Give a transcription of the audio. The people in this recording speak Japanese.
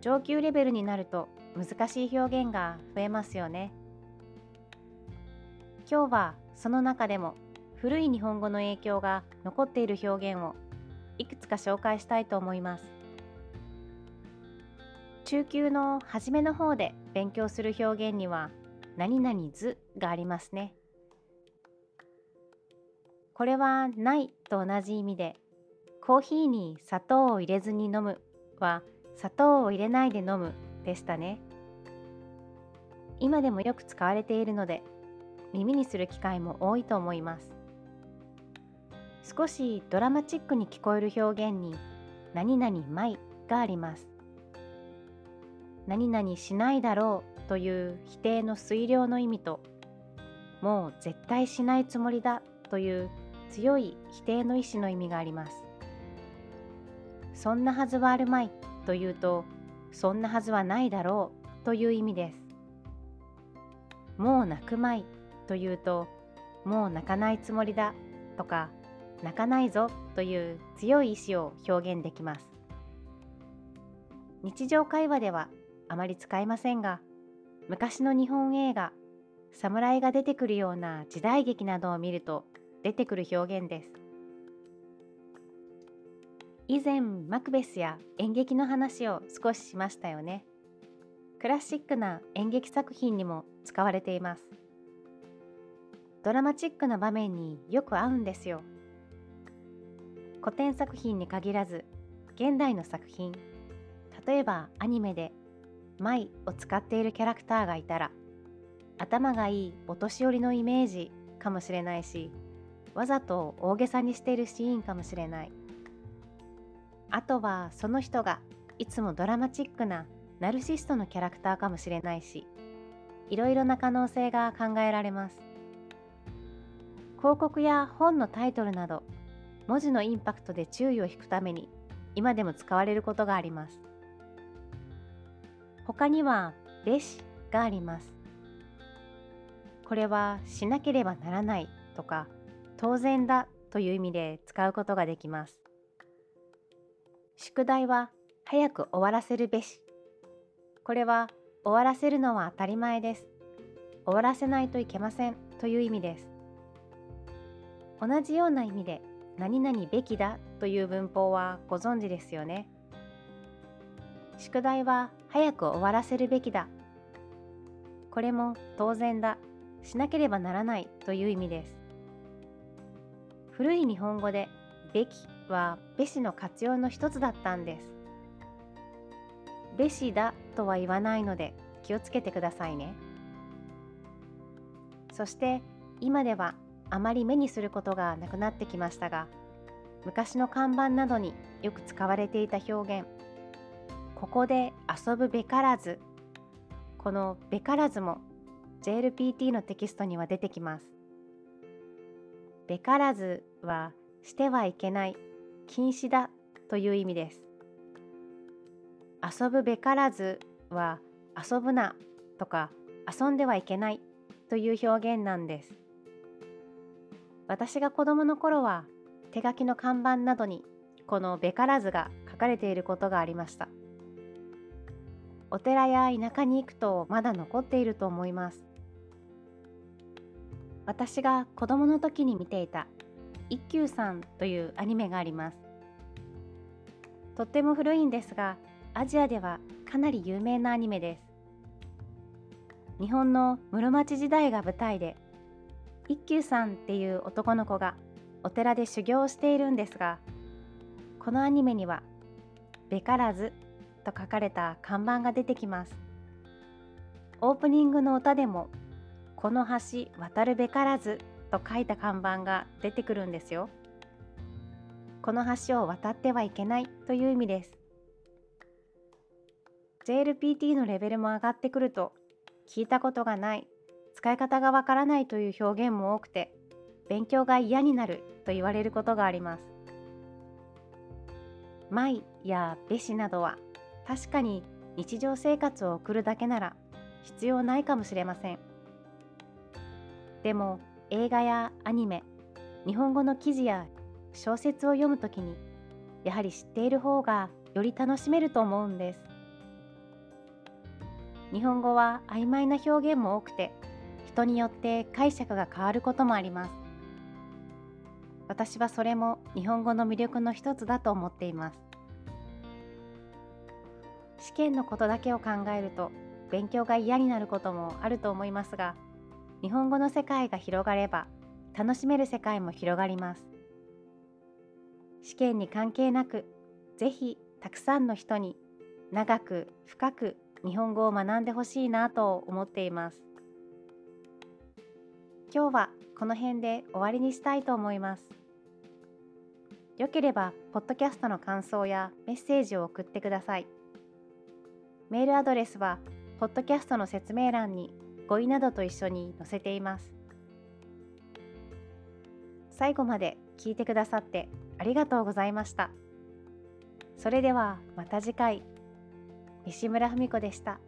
上級レベルになると難しい表現が増えますよね。今日はその中でも古い日本語の影響が残っている表現をいくつか紹介したいと思います。中級の初めの方で勉強する表現には何々図がありますね。これはないと同じ意味でコーヒーに砂糖を入れずに飲むは砂糖を入れないで飲む。でしたね。今でもよく使われているので耳にする機会も多いと思います。少しドラマチックに聞こえる表現に何々まがあります。何々しないだろうという否定の推量の意味ともう絶対しないつもりだという強い否定の意思の意味があります。そんなはずはあるまい。というとそんなはずはないだろうという意味です。もう泣くまいというともう泣かないつもりだとか泣かないぞという強い意志を表現できます。日常会話ではあまり使いませんが昔の日本映画侍が出てくるような時代劇などを見ると出てくる表現です。以前マクベスや演劇の話を少ししましたよね。クラシックな演劇作品にも使われています。ドラマチックな場面によく合うんですよ。古典作品に限らず現代の作品例えばアニメで「舞」を使っているキャラクターがいたら頭がいいお年寄りのイメージかもしれないしわざと大げさにしているシーンかもしれない。あとはその人がいつもドラマチックなナルシストのキャラクターかもしれないしいろいろな可能性が考えられます。広告や本のタイトルなど文字のインパクトで注意を引くために今でも使われることがあります。他には「べし」があります。これはしなければならないとか当然だという意味で使うことができます。宿題は早く終わらせるべし。これは終わらせるのは当たり前です。終わらせないといけませんという意味です。同じような意味で何々べきだという文法はご存知ですよね。宿題は早く終わらせるべきだ。これも当然だ。しなければならないという意味です。古い日本語でべきはべしの活用の一つだったんです。べしだとは言わないので気をつけてくださいね。そして今ではあまり目にすることがなくなってきましたが昔の看板などによく使われていた表現ここで遊ぶべからずこのべからずも JLPT のテキストには出てきます。べからずはしてはいけない禁止だという意味です。遊ぶべからずは遊ぶなとか遊んではいけないという表現なんです。私が子供の頃は手書きの看板などにこのべからずが書かれていることがありました。お寺や田舎に行くとまだ残っていると思います。私が子供の時に見ていた一休さんというアニメがあります。とっても古いんですがアジアではかなり有名なアニメです日本の室町時代が舞台で一休さんっていう男の子がお寺で修行をしているんですがこのアニメには「べからず」と書かれた看板が出てきますオープニングの歌でも「この橋渡るべからず」と書いた看板が出てくるんですよ。この橋を渡ってはいけないという意味です。JLPT のレベルも上がってくると聞いたことがない使い方がわからないという表現も多くて勉強が嫌になると言われることがあります。舞やべしなどは確かに日常生活を送るだけなら必要ないかもしれません。でも映画やアニメ、日本語の記事や小説を読むときにやはり知っている方がより楽しめると思うんです。日本語は曖昧な表現も多くて人によって解釈が変わることもあります。私はそれも日本語の魅力の一つだと思っています。試験のことだけを考えると勉強が嫌になることもあると思いますが、日本語の世界が広がれば楽しめる世界も広がります。試験に関係なく、ぜひたくさんの人に長く深く日本語を学んでほしいなと思っています。今日はこの辺で終わりにしたいと思います。よければ、ポッドキャストの感想やメッセージを送ってください。メールアドレスは、ポッドキャストの説明欄に語彙などと一緒に載せています。最後まで聞いてくださってありがとうございました。それではまた次回。西村文子でした。